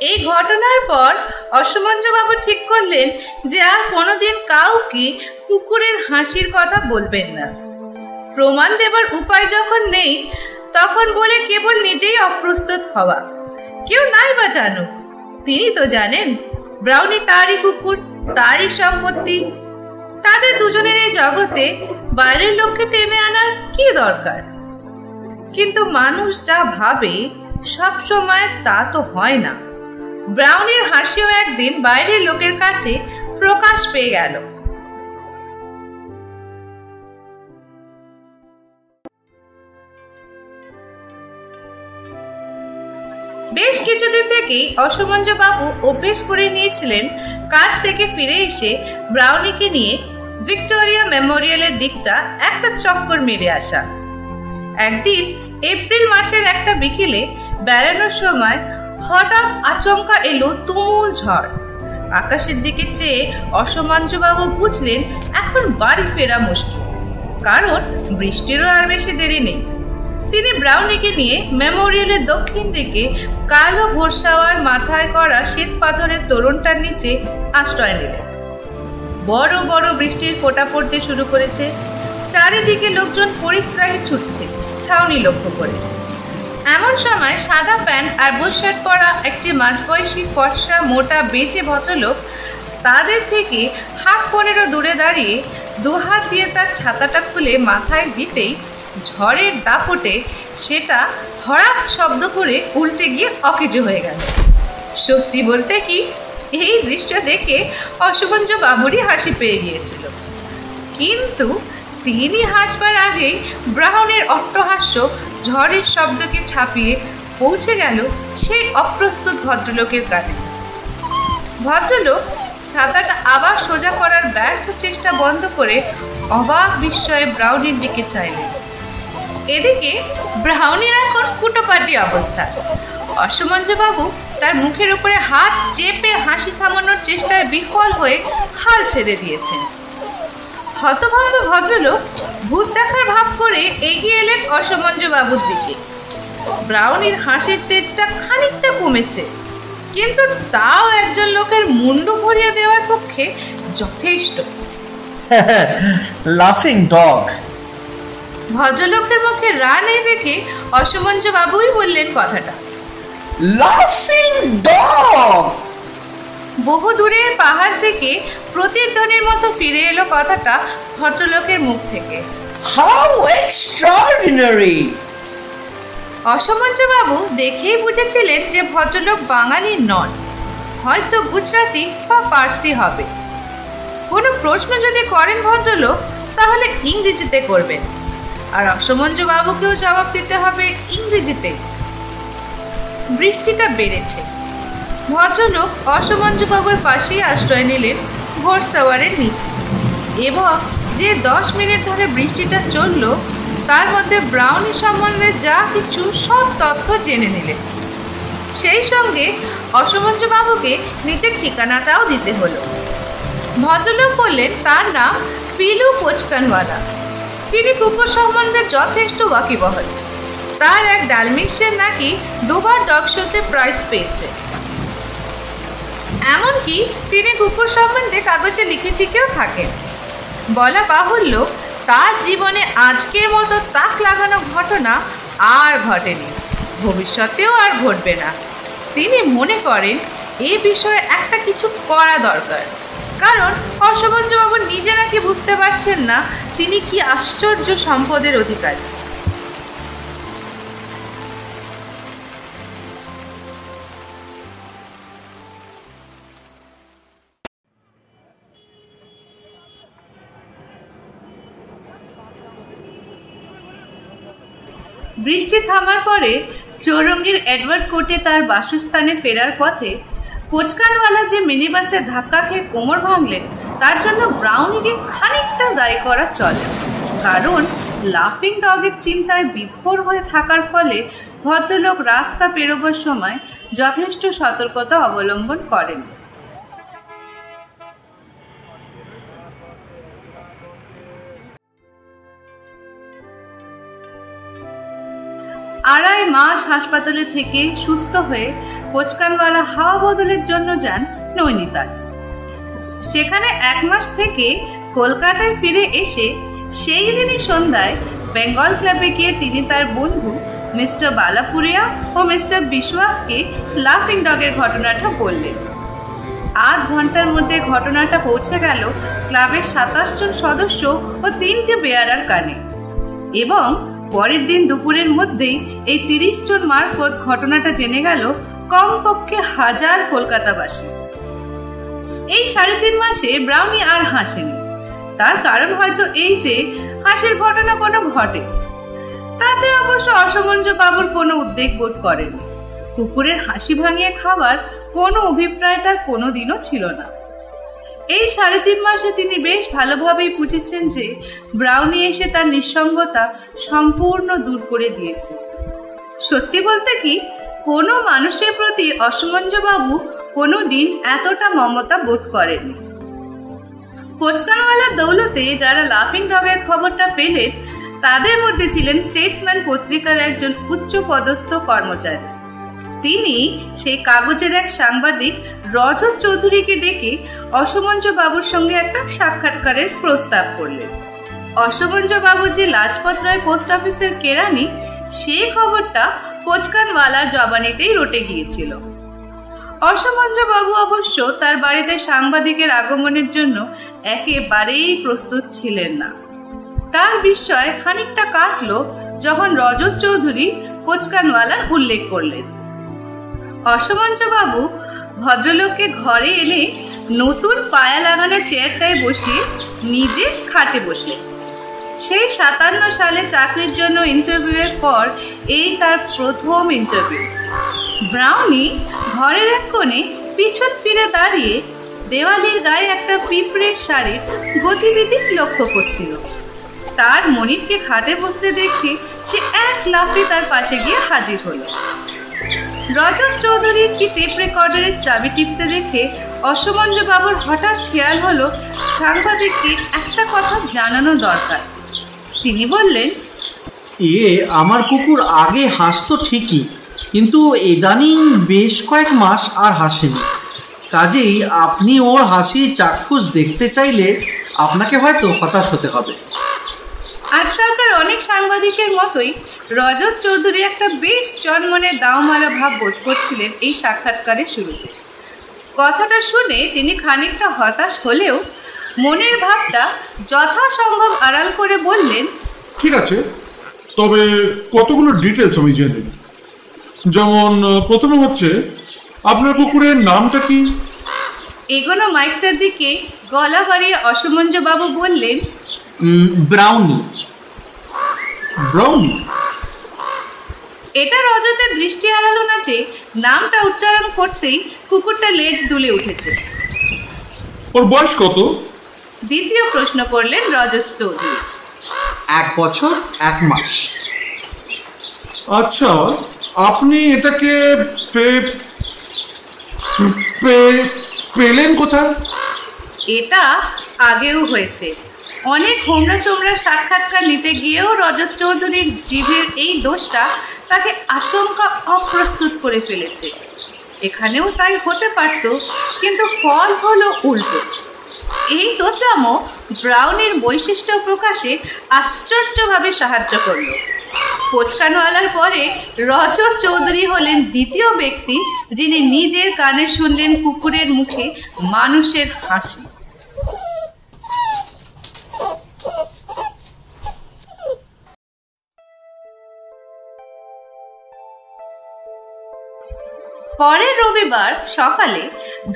এই ঘটনার পর বাবু ঠিক করলেন যে আর কোনোদিন কাউকে কুকুরের হাসির কথা বলবেন না। প্রমাণ দেবার উপায় যখন নেই, তখন বলে কেবল নিজেই অপ্রস্তুত হওয়া। কেউ নাই বা জানুক। তিনি তো জানেন, ব্রাউনি তারই কুকুর, তারই সম্পত্তি। তাদের দুজনের এই জগতে বাইরের লোককে টেনে আনার কি দরকার? কিন্তু মানুষ যা ভাবে, সব সময় তা তো হয় না। ব্রাউনির হাসিও একদিন বাইরের লোকের কাছে প্রকাশ পেয়ে গেল। বেশ কিছুদিন থেকেই অসমঞ্জ বাবু অভ্যেস করে নিয়েছিলেন কাজ থেকে ফিরে এসে ব্রাউনিকে নিয়ে ভিক্টোরিয়া মেমোরিয়ালের দিকটা একটা চক্কর মেরে আসা। একদিন এপ্রিল মাসের একটা বিকেলে বেড়ানোর সময় হঠাৎ আচমকা এলো তুমুল ঝড়। আকাশের দিকে চেয়ে অসমাঞ্জবাবু বুঝলেন এখন বাড়ি ফেরা মুশকিল। কারণ বৃষ্টিরও আর বেশি দেরি নেই। তিনি ব্রাউনিকে নিয়ে মেমোরিয়ালের দক্ষিণ দিকে কালো ভোরসাওয়ার মাথায় করা শ্বেত পাথরের তোরণটার নিচে আশ্রয় নিলেন। বড় বড় বৃষ্টির ফোঁটা পড়তে শুরু করেছে। চারিদিকে লোকজন পরিত্রাহে ছুটছে, ছাউনি লক্ষ্য করে। এমন সময় সাদা প্যান্ট আর বুশার্ট পরা একটি মাঝবয়সী ফর্সা মোটা বেঁচে ভদ্রলোক তাদের থেকে হাফ পনেরো দূরে দাঁড়িয়ে দুহাত দিয়ে তার ছাতাটা খুলে মাথায় দিতেই ঝড়ের দাপটে সেটা হঠাৎ শব্দ করে উল্টে গিয়ে অকেজো হয়ে গেল। সত্যি বলতে কি, এই দৃশ্য দেখে অশুভঞ্জ বাবুরই হাসি পেয়ে গিয়েছিল। কিন্তু তিনি হাসবার আগেই ব্রাউনের অট্টহাস্য ঝড়ের শব্দকে ছাপিয়ে পৌঁছে গেল সেই অপ্রস্তুত ভদ্রলোকের কানে। ভদ্রলোক ছাতাটা আবার সোজা করার ব্যর্থ চেষ্টা বন্ধ করে অবাক বিস্ময়ে ব্রাউনের দিকে চাইলেন। এদিকে ব্রাউনের এখন কুটোপাটি অবস্থা। অসমঞ্জবাবু তার মুখের উপরে হাত চেপে হাসি থামানোর চেষ্টায় বিফল হয়ে হাল ছেড়ে দিয়েছেন। হতভম্ব ভদ্রলোক ভূত দেখার ভাব করে এগিয়ে এলেন অসমঞ্জবাবুর দিকে। ব্রাউনির হাসির তেজটা খানিকটা কমেছে, কিন্তু তাও একজন লোকের মুন্ডু ঘুরিয়ে দেওয়ার পক্ষে যথেষ্ট। লাফিং ডগ ভদ্রলোকের মুখে রা নেই দেখে অসমঞ্জ বাবুই বললেন কথাটা। লাফিং ডগ বহু দূরের পাহাড় থেকে প্রতিধ্বনির মতো ফিরে এলো কথাটা ভদ্রলোকের মুখ থেকে। হাউ এক্সট্রাঅর্ডিনারি বাবু দেখেই বুঝেছিলেন যে ভদ্রলোক বাঙালি নন। হয়তো গুজরাটি বা পার্সি হবে। কোনো প্রশ্ন যদি করেন ভদ্রলোক তাহলে ইংরেজিতে করবেন। আর অসমঞ্জ বাবুকেও জবাব দিতে হবে ইংরেজিতে। বৃষ্টিটা বেড়েছে। ভদ্রলোক অসমঞ্জ বাবুর পাশেই আশ্রয় নিলেন ঘোড়সাওয়ারের নিচে। এবং যে দশ মিনিট ধরে বৃষ্টিটা চলল, তার মধ্যে ব্রাউনি সম্বন্ধে যা কিছু সব তথ্য জেনে নিলেন। সেই সঙ্গে বাবুকে নিজের ঠিকানাটাও দিতে হলো। ভদ্রলোক বললেন, তার নাম পিলু কোচকানওয়ালা। তিনি কুকুর সম্বন্ধে যথেষ্ট ওয়াকিবহল। তার এক ডালমিক্সের নাকি দুবার ডগ শোতে প্রাইজ পেয়েছে। এমনকি তিনি কুকুর সম্বন্ধে কাগজে লিখে ঠিকেও থাকেন। বলা বাহুল্য, তার জীবনে আজকের মতো তাক লাগানো ঘটনা আর ঘটেনি। ভবিষ্যতেও আর ঘটবে না। তিনি মনে করেন, এ বিষয়ে একটা কিছু করা দরকার। কারণ হর্ষবঞ্জবাবু নিজে নাকি বুঝতে পারছেন না তিনি কি আশ্চর্য সম্পদের অধিকারী? বৃষ্টি থামার পরে চৌরঙ্গীর এডওয়ার্ড কোর্টে তার বাসস্থানে ফেরার পথে কোচকানওয়ালা যে মিনিবাসে ধাক্কা খেয়ে কোমর ভাঙলেন তার জন্য ব্রাউনিকে খানিকটা দায়ী করা চলে। কারণ লাফিং ডগের চিন্তায় বিভোর হয়ে থাকার ফলে ভদ্রলোক রাস্তা পেরোবার সময় যথেষ্ট সতর্কতা অবলম্বন করেন। আড়াই মাস হাসপাতালে থেকে সুস্থ হয়ে কোচকানওয়ালা হাওয়া বদলের জন্য যান নৈনিতাল। সেখানে এক মাস থেকে কলকাতায় ফিরে এসে সেই দিনই সন্ধ্যায় বেঙ্গল ক্লাবে গিয়ে তিনি তার বন্ধু মিস্টার বালাপুরিয়া ও মিস্টার বিশ্বাসকে লাফিং ডগের ঘটনাটা বললেন। আধ ঘণ্টার মধ্যে ঘটনাটা পৌঁছে গেল ক্লাবের সাতাশ জন সদস্য ও তিনটে বেয়ারার কানে। এবং পরের দিন দুপুরের মধ্যেই এই তিরিশ জন মারফত ঘটনাটা জেনে গেল কমপক্ষে হাজার কলকাতাবাসী। এই সাড়ে তিন মাসে ব্রাউনি আর হাসেনি। তার কারণ হয়তো এই যে, হাসির ঘটনা কোনো ঘটে। তাতে অবশ্য অসমঞ্জ বাবুর কোনো উদ্বেগ বোধ করেনি। কুকুরের হাসি ভাঙিয়ে খাবার কোনো অভিপ্রায় তার কোনো দিনও ছিল না। এই সাড়ে তিন মাসে তিনি বেশ ভালোভাবেই বুঝেছেন যে ব্রাউনি এসে তার নিঃসঙ্গতা সম্পূর্ণ দূর করে দিয়েছে। সত্যি বলতে কি, কোনো মানুষের প্রতি অসমঞ্জবাবু কোনো দিন এতটা মমতা বোধ করেননি। কোচকানওয়ালার দৌলতে যারা লাফিং ডগের খবরটা পেলেন, তাদের মধ্যে ছিলেন স্টেটসম্যান পত্রিকার একজন উচ্চ পদস্থ কর্মচারী। তিনি সেই কাগজের এক সাংবাদিক রজত চৌধুরীকে ডেকে অসমঞ্জ বাবুর সঙ্গে একটা সাক্ষাৎকারের প্রস্তাব করলেন। অসমঞ্জ বাবু যে লাজপত রায় পোস্ট অফিসের কেরানি সে খবরটা কোচকানওয়ালার জবানিতেই রটে গিয়েছিল। বাবু অবশ্য তার বাড়িতে সাংবাদিকের আগমনের জন্য একেবারেই প্রস্তুত ছিলেন না। তার বিস্ময় খানিকটা কাটলো যখন রজত চৌধুরী কোচকানওয়ালার উল্লেখ করলেন। বাবু ভদ্রলোককে ঘরে এনে নতুন পায়া লাগানো চেয়ারটায় বসিয়ে নিজে খাটে বসলেন। সেই সাতান্ন সালে চাকরির জন্য ইন্টারভিউয়ের পর এই তার প্রথম ইন্টারভিউ ব্রাউনি ঘরের এক কোণে পিছন ফিরে দাঁড়িয়ে দেওয়ালির গায়ে একটা পিঁপড়ের শাড়ির গতিবিধি লক্ষ্য করছিল। তার মনিরকে খাটে বসতে দেখে সে এক লাফে তার পাশে গিয়ে হাজির হলো। রজত চৌধুরীর কি টেপ রেকর্ডারের চাবি টিপতে দেখে বাবুর হঠাৎ খেয়াল হলো সাংবাদিককে একটা কথা জানানো দরকার। তিনি বললেন, এ, আমার কুকুর আগে হাসতো ঠিকই কিন্তু ইদানিং বেশ কয়েক মাস আর হাসেনি। কাজেই আপনি ওর হাসি চাক্ষুষ দেখতে চাইলে আপনাকে হয়তো হতাশ হতে হবে। আজকালকার অনেক সাংবাদিকের মতোই রজত চৌধুরী একটা বেশ জন্মনে দাওমালা ভাব বোধ করছিলেন এই সাক্ষাৎকারের শুরুতে। কথাটা শুনে তিনি খানিকটা হতাশ হলেও মনের ভাবটা যথাসম্ভব আড়াল করে বললেন ঠিক আছে তবে কতগুলো ডিটেলস আমি জেনে নিই। যেমন প্রথমে হচ্ছে আপনার কুকুরের নামটা কি? এগোনো মাইকটার দিকে গলা বাড়িয়ে অসমঞ্জ বাবু বললেন ব্রাউনি। ব্রাউনি? এটা রজতের দৃষ্টি এড়ালো না যে নামটা উচ্চারণ করতেই কুকুরটা লেজ দুলে উঠেছে। ওর বয়স কত? দ্বিতীয় প্রশ্ন করলেন রজত চৌধুরী। এক বছর এক মাস। আচ্ছা আপনি এটাকে পেলেন কোথায়? এটা আগেও হয়েছে। অনেক হোমরা চোমরা সাক্ষাৎকার নিতে গিয়েও রজত চৌধুরীর জীবের এই দোষটা তাকে আচমকা অপ্রস্তুত করে ফেলেছে। এখানেও তাই হতে পারত, কিন্তু ফল হলো উল্টো। এই দোতলামও ব্রাউনের বৈশিষ্ট্য প্রকাশে আশ্চর্যভাবে সাহায্য করল। কোচকানওয়ালার পরে রজত চৌধুরী হলেন দ্বিতীয় ব্যক্তি, যিনি নিজের কানে শুনলেন কুকুরের মুখে মানুষের হাসি। পরের রবিবার সকালে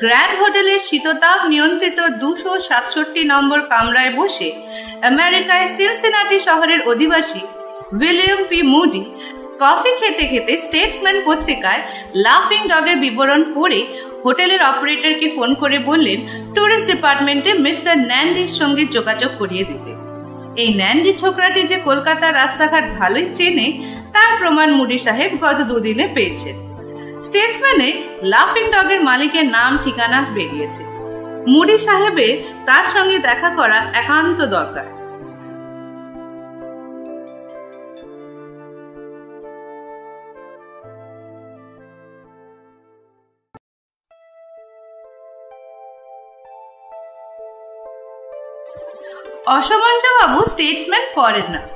গ্র্যান্ড হোটেলের শীততাপ নিয়ন্ত্রিত দুশো সাতষট্টি নম্বর কামরায় বসে আমেরিকায় সিনসিনাটি শহরের অধিবাসী উইলিয়াম পি মুডি কফি খেতে খেতে স্টেটসম্যান পত্রিকায় লাফিং ডগের বিবরণ পড়ে হোটেলের অপারেটরকে ফোন করে বললেন ট্যুরিস্ট ডিপার্টমেন্টে মিস্টার ন্যান্ডির সঙ্গে যোগাযোগ করিয়ে দিতে। এই ন্যান্ডি ছোকরাটি যে কলকাতার রাস্তাঘাট ভালোই চেনে, তার প্রমাণ মুডি সাহেব গত দুদিনে পেয়েছেন। স্টেটসম্যানে লাফিং ডগের মালিকের নাম, ঠিকানা বেরিয়েছে। মুডি সাহেবের তার সঙ্গে দেখা করা একান্ত দরকার। অসমঞ্জবাবু স্টেটসম্যান পড়েন না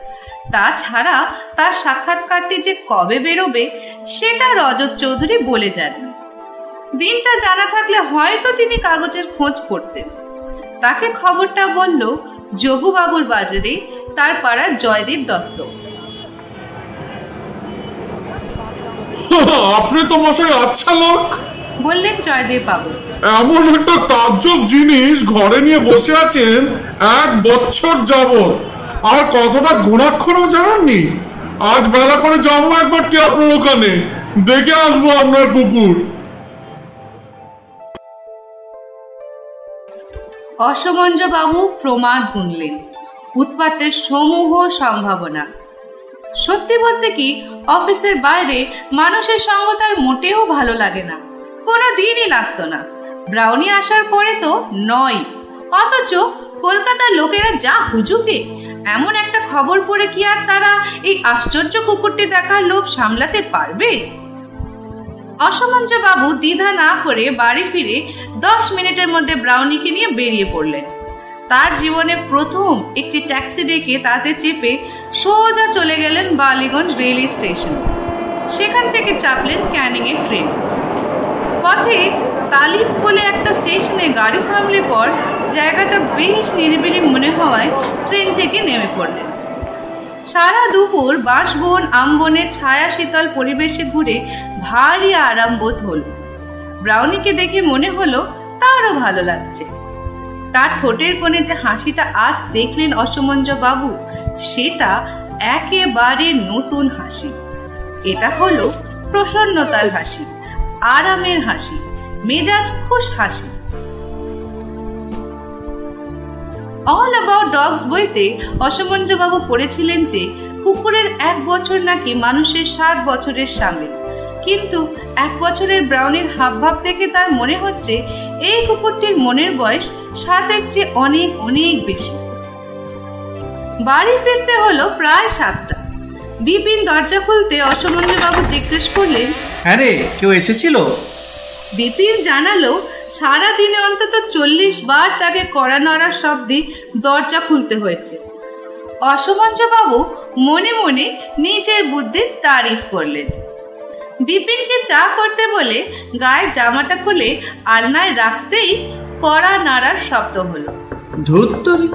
তাছাড়া তার সাক্ষাৎকারটি যে কবে বেরোবে সেটা রজত চৌধুরী বলে যান দিনটা জানা থাকলে হয়তো তিনি কাগজের খোঁজ করতেন। তাকে খবরটা বলল যোগুবাবুর বাজারে তার পাড়ার জয়দেব দত্ত। আপনি তো মশাই আচ্ছা লোক। বললেন জয়দেব বাবু। এমন একটা তাজ্জব জিনিস ঘরে নিয়ে বসে আছেন এক বছর যাবত আর কতটা ঘোরাক্ষরও জানাননি? আজ বেলা করে যাব একবার কি আপনার ওখানে দেখে আসব আপনার অসমঞ্জ বাবু প্রমাদ গুনলেন উৎপাতের সমূহ সম্ভাবনা। সত্যি বলতে কি, অফিসের বাইরে মানুষের সঙ্গ তার মোটেও ভালো লাগে না। কোনো দিনই লাগতো না। ব্রাউনি আসার পরে তো নয়। অথচ কলকাতার লোকেরা যা হুজুকে এমন একটা খবর পড়ে কি আর তারা এই আশ্চর্য কুকুরটি দেখার লোভ সামলাতে পারবে? অসমঞ্জ বাবু দ্বিধা না করে বাড়ি ফিরে দশ মিনিটের মধ্যে ব্রাউনিকে নিয়ে বেরিয়ে পড়লেন। তার জীবনে প্রথম একটি ট্যাক্সি ডেকে তাতে চেপে সোজা চলে গেলেন বালিগঞ্জ রেলওয়ে স্টেশন। সেখান থেকে চাপলেন ক্যানিং এর ট্রেন। পথে তালিত বলে একটা স্টেশনে গাড়ি থামলে পর জায়গাটা বেশ নিরিবিলি মনে হওয়ায় ট্রেন থেকে নেমে পড়লেন। সারা দুপুর বাঁশবন আমবনের ছায়া শীতল পরিবেশে ঘুরে ভারী আরাম বোধ হল। ব্রাউনিকে দেখে মনে হলো তারও ভালো লাগছে। তার ঠোঁটের কোণে যে হাসিটা আজ দেখলেন অসমঞ্জ বাবু, সেটা একেবারে নতুন হাসি। এটা হলো প্রসন্নতার হাসি, আরামের হাসি। মেজাজ খুশ হাসি। অল অ্যাবাউট ডগস বইতে অসমঞ্জবাবু পড়েছিলেন যে, কুকুরের এক বছর নাকি মানুষের ষাট বছরের সামিল কিন্তু এক বছরের ব্রাউনের হাবভাব থেকে তার মনে হচ্ছে, এই কুকুরটির মনের বয়স সাতের চেয়ে অনেক অনেক বেশি। বাড়ি ফিরতে হলো প্রায় সাতটা। বিপিন দরজা খুলতে অসমঞ্জবাবু জিজ্ঞেস করলেন হ্যাঁ রে, কেউ এসেছিল? বিপিন জানালো সারা দিনে অন্তত চল্লিশ বার তাকে কড়া নড়ার শব্দে দরজা খুলতে হয়েছে। অসমঞ্জবাবু মনে মনে নিজের বুদ্ধির তারিফ করলেন। বিপিনকে চা করতে বলে গায়ে জামাটা খুলে আলনায় রাখতেই কড়া নাড়ার শব্দ হলো। ধুত্তরি।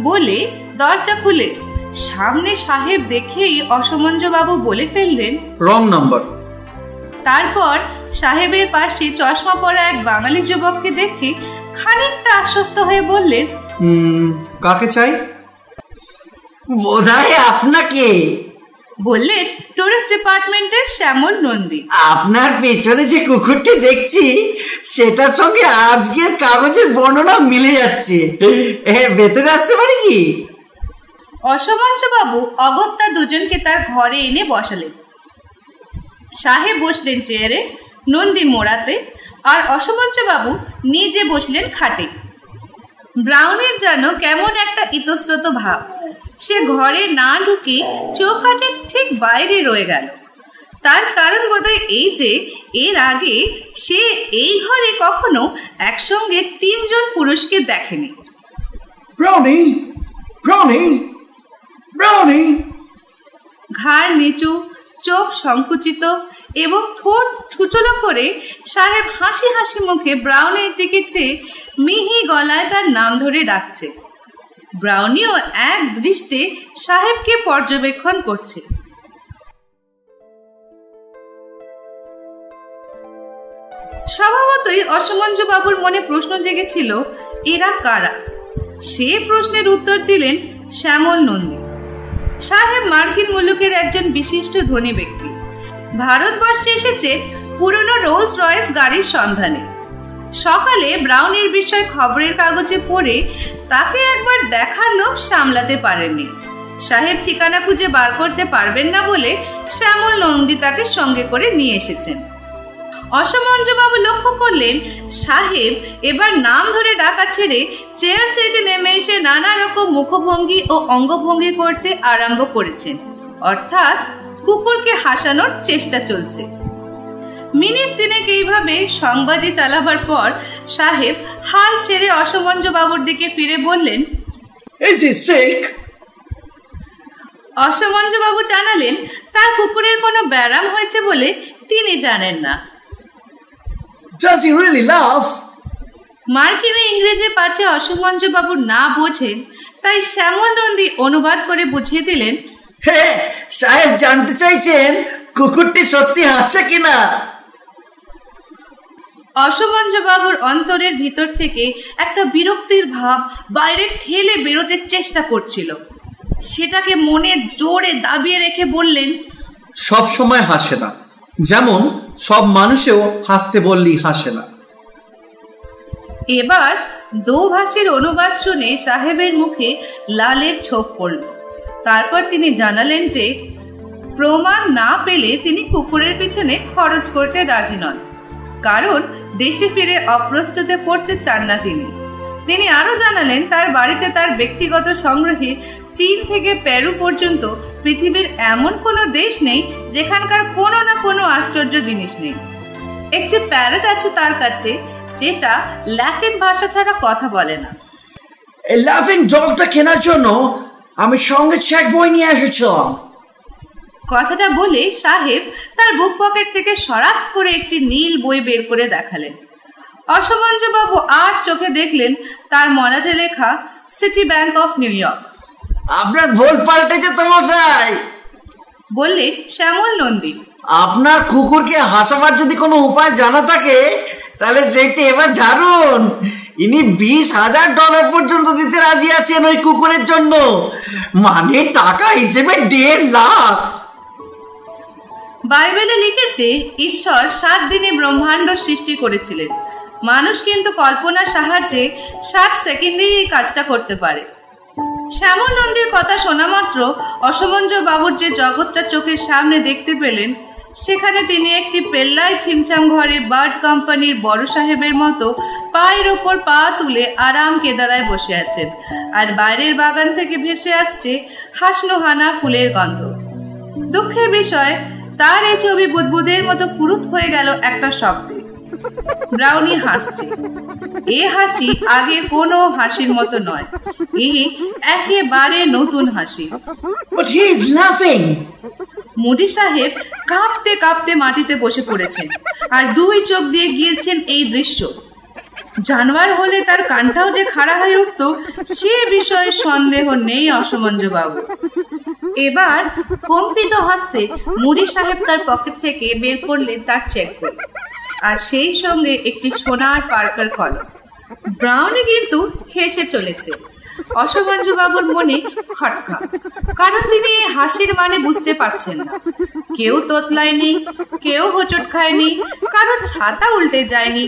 বলে দরজা খুলে সামনে সাহেব দেখেই অসমঞ্জবাবু বলে ফেললেন রং নাম্বার। তারপর সাহেবের পাশে চশমা পরা এক বাঙালি যুবককে দেখে খানিকটা আশ্বস্ত হয়ে বললেন কাকে চাই? বোধহয় আপনাকে। বললেন টুরিস্ট ডিপার্টমেন্টের শ্যামল নন্দী। আপনার পেছনে যে কুকুরটি দেখছি সেটার সঙ্গে আজকের কাগজের বর্ণনা মিলে যাচ্ছে। এ, ভেতরে আসতে পারি কি? অসমঞ্চবাবু অগত্যা দুজনকে তার ঘরে এনে বসালেন। সাহেব বসলেন চেয়ারে নন্দী মোড়াতে আর অসমঞ্চবাবু নিজে বসলেন খাটে। ব্রাউনের যেন কেমন একটা ইতস্তত ভাব সে ঘরে না ঢুকে চৌকাঠের ঠিক বাইরে রয়ে গেল। তার কারণ বোধহয় এই যে এর আগে সে এই ঘরে কখনো একসঙ্গে তিনজন পুরুষকে দেখেনি। Brownie Brownie Brownie! ঘাড় নিচু চোখ সংকুচিত এবং ঠোঁট ছুচলো করে সাহেব হাসি হাসি মুখে ব্রাউনের দিকে চেয়ে মিহি গলায় তার নাম ধরে ডাকছে। ব্রাউনিও এক দৃষ্টে সাহেবকে পর্যবেক্ষণ করছে। স্বভাবতই বাবুর মনে প্রশ্ন জেগেছিল, এরা কারা? সে প্রশ্নের উত্তর দিলেন শ্যামল নন্দী। সাহেব মার্কিন মুলুকের একজন বিশিষ্ট ধনী ব্যক্তি। ভারতবর্ষে এসেছে পুরনো রোলস রয়েস গাড়ির সন্ধানে। সকালে ব্রাউনের বিষয়ে খবরের কাগজে পড়ে তাকে একবার দেখার লোভ সামলাতে পারেননি। সাহেব ঠিকানা খুঁজে বার করতে পারবেন না বলে শ্যামল নন্দী তাকে সঙ্গে করে নিয়ে এসেছেন। অসমঞ্জবাবু লক্ষ্য করলেন সাহেব এবার নাম ধরে ডাকা ছেড়ে চেয়ার থেকে নেমে এসে নানা রকম মুখভঙ্গি ও অঙ্গভঙ্গি করতে আরম্ভ করেছেন। অর্থাৎ কুকুরকে হাসানোর চেষ্টা চলছে। মিনিট তিনেক এইভাবে সংবাদে চালাবার পর সাহেব হাল ছেড়ে অসমঞ্জবাবুর দিকে ফিরে বললেন অসমঞ্জবাবু জানালেন তার কুকুরের কোনো ব্যারাম হয়েছে বলে তিনি জানেন না। ডাজ হি রিয়েলি লাভ মার্কিনে ইংরেজি পাছে অসমঞ্জবাবু না বোঝেন তাই শ্যামল নন্দী অনুবাদ করে বুঝিয়ে দিলেন হে সাহেব জানতে চাইছেন কুকুরটি সত্যি হাসে কিনা? অসমঞ্জবাবুর অন্তরের ভিতর থেকে একটা বিরক্তির ভাব বাইরে ঠেলে বেরোতে চেষ্টা করছিল। সেটাকে মনে জোরে দাবিয়ে রেখে বললেন সব সময় হাসে না। যেমন, সব মানুষেও হাসতে বললেই হাসে না। এবার দোভাষীর অনুবাদ শুনে সাহেবের মুখে লালের ছোপ পড়ল। তারপর তিনি জানালেন যে, প্রমাণ না পেলে তিনি কুকুরের পিছনে খরচ করতে রাজি নন, কারণ দেশে ফিরে অপ্রস্তুতে পড়তে চান না তিনি। তিনি আরও জানালেন, তার বাড়িতে তার ব্যক্তিগত সংগ্রহে চীন থেকে পেরু পর্যন্ত পৃথিবীর এমন কোনো দেশ নেই যেখানকার কোনো না কোনো আশ্চর্য জিনিস নেই। একটি প্যারেট আছে তার কাছে যেটা ল্যাটিন ভাষা ছাড়া কথা বলে না। এই লাফিং ডগটা কেনার জন্য আমি সঙ্গে চেক বই নিয়ে এসেছিলাম। কথাটা বলে সাহেব তার বুক পকেট থেকে সরাত করে একটি নীল বই বের করে দেখালেন। অসমঞ্জবাবু আর চোখে দেখলেন তার মলাটে লেখা City Bank of New York আপনার ভুল পাল্টেছে তো মশাই। বললেন শ্যামল নন্দী। আপনার কুকুরকে হাসাবার যদি কোনো উপায় জানা থাকে তাহলে সেটি এবার ঝাড়ুন। ইনি বিশ হাজার ডলার পর্যন্ত দিতে রাজি আছেন ওই কুকুরের জন্য। মানে টাকা হিসেবে দেড় লাখ। বাইবেলে লিখেছে ঈশ্বর সাত দিনে ব্রহ্মাণ্ড সৃষ্টি করেছিলেন। মানুষ কিন্তু কল্পনার সাহায্যে সাত সেকেন্ডেই এই কাজটা করতে পারে। শ্যামল নন্দীর কথা শোনা মাত্র অসমঞ্জ বাবুর যে জগৎটা চোখের সামনে দেখতে পেলেন, সেখানে তিনি একটি পেল্লায় ছিমছাম ঘরে বার্ড কোম্পানির বড় সাহেবের মতো পায়ের ওপর পা তুলে আরাম কেদারায় বসে আছেন আর বাইরের বাগান থেকে ভেসে আসছে হাসনোহানা ফুলের গন্ধ। দুঃখের বিষয়, তার এই ছবি বুদবুদের মতো ফুরুত হয়ে গেল একটা শব্দে। ব্রাউনি হাসছে। এ হাসি আগের কোনো হাসির মতো নয়। এ একেবারে নতুন হাসি। But he is laughing. Moody সাহেব কাঁপতে কাঁপতে মাটিতে বসে পড়েছেন আর দুই চোখ দিয়ে গিয়েছেন এই দৃশ্য। জানোয়ার হলে তার কানটাও যে খাড়া হয়ে উঠত সে বিষয়ে সন্দেহ নেই অসমঞ্জ বাবু। এবার কম্পিত হস্তে মুড়ি সাহেব তার পকেট থেকে বের করলেন তার চেক বই আর সেই সঙ্গে একটি সোনার পার্কার কলম ব্রাউনি কিন্তু হেসে চলেছে। বাবুর মনে খটকা কারণ তিনি হাসির মানে বুঝতে পারছেন না। কেউ তোতলায়নি কেউ হোঁচট খায়নি কারণ ছাতা উল্টে যায়নি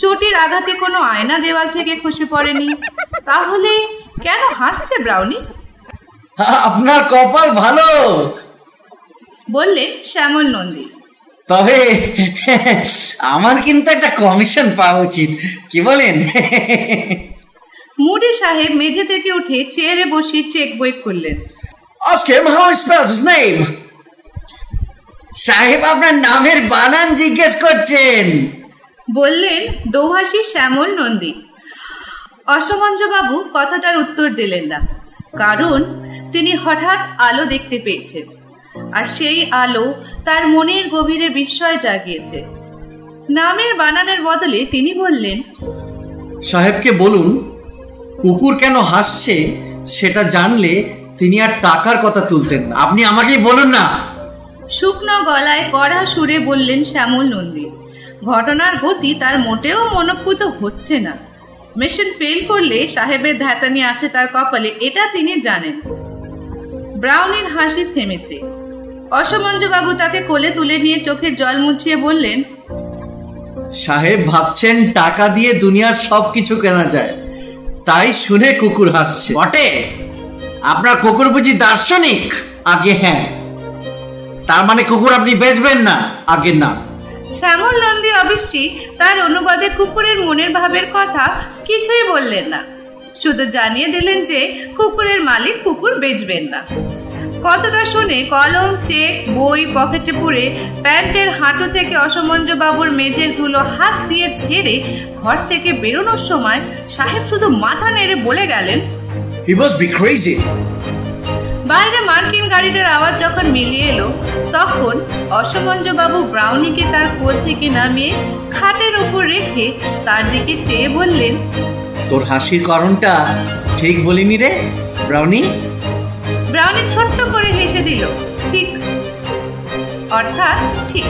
চোটের আঘাতে কোনো আয়না দেওয়াল থেকে খসে পড়েনি। তাহলে কেন হাসছে ব্রাউনি? আপনার কপাল ভালো। বললেন শ্যামল নন্দী। তবে আমার কিন্তু একটা কমিশন পাওয়া উচিত। কি বলেন? মুডি সাহেব মেঝে থেকে উঠে চেয়ারে বসে চেক বই খুললেন। how he spells সাহেব আপনার নামের বানান জিজ্ঞেস করছেন। বললেন দৌহাসী শ্যামল নন্দী। অসমঞ্জবাবু কথাটার উত্তর দিলেন না কারণ তিনি হঠাৎ আলো দেখতে পেয়েছেন। আর সেই আলো তার মনের গভীরে বিস্ময় জাগিয়েছে। নামের বানানের বদলে তিনি বললেন সাহেবকে বলুন কুকুর কেন হাসছে সেটা জানলে তিনি আর টাকার কথা তুলতেন না। আপনি আমাকেই বলুন না। শুকনো গলায় কড়া সুরে বললেন শ্যামল নন্দী ঘটনার গতি তার মোটেও মনপুত হচ্ছে না। মেশিন ফেল করলে সাহেবের ধ্যাতানি আছে তার কপালে এটা তিনি জানেন। ব্রাউনের হাসি থেমেছে। অসমঞ্জবাবু তাকে কোলে তুলে নিয়ে চোখের জল মুছিয়ে বললেন সাহেব ভাবছেন টাকা দিয়ে দুনিয়ার সব কিছু কেনা যায়। তাই শুনে কুকুর হাসছে। বটে আপনার কুকুর বুঝি দার্শনিক? আগে হ্যাঁ। তার মানে কুকুর আপনি বেচবেন না আগে না। শ্যামল নন্দী অবশ্যই তার অনুবাদে কুকুরের মনের ভাবের কথা কিছুই বললেন না। শুধু জানিয়ে দিলেন যে কুকুরের মালিক কুকুর বেচবেন না। কতটা শুনে কলম চেক বই পকেটে পুরে প্যান্টের হাঁটু থেকে অসমঞ্জ বাবুর মেজের ধুলো হাত দিয়ে ছেড়ে ঘর থেকে বেরোনোর সময় সাহেব শুধু মাথা নেড়ে বলে গেলেন হি মাস্ট বি ক্রেজি বাইরে মার্কিন গাড়িটার আওয়াজ যখন মিলিয়ে এলো তখন অসমঞ্জবাবু ব্রাউনিকে তার কোল থেকে নামিয়ে খাটের উপর রেখে তার দিকে চেয়ে বললেন তোর হাসির কারণটা ঠিক বলিনি রে ব্রাউনি? ব্রাউনি ছোট্ট করে হেসে দিল ঠিক। অর্থাৎ ঠিক।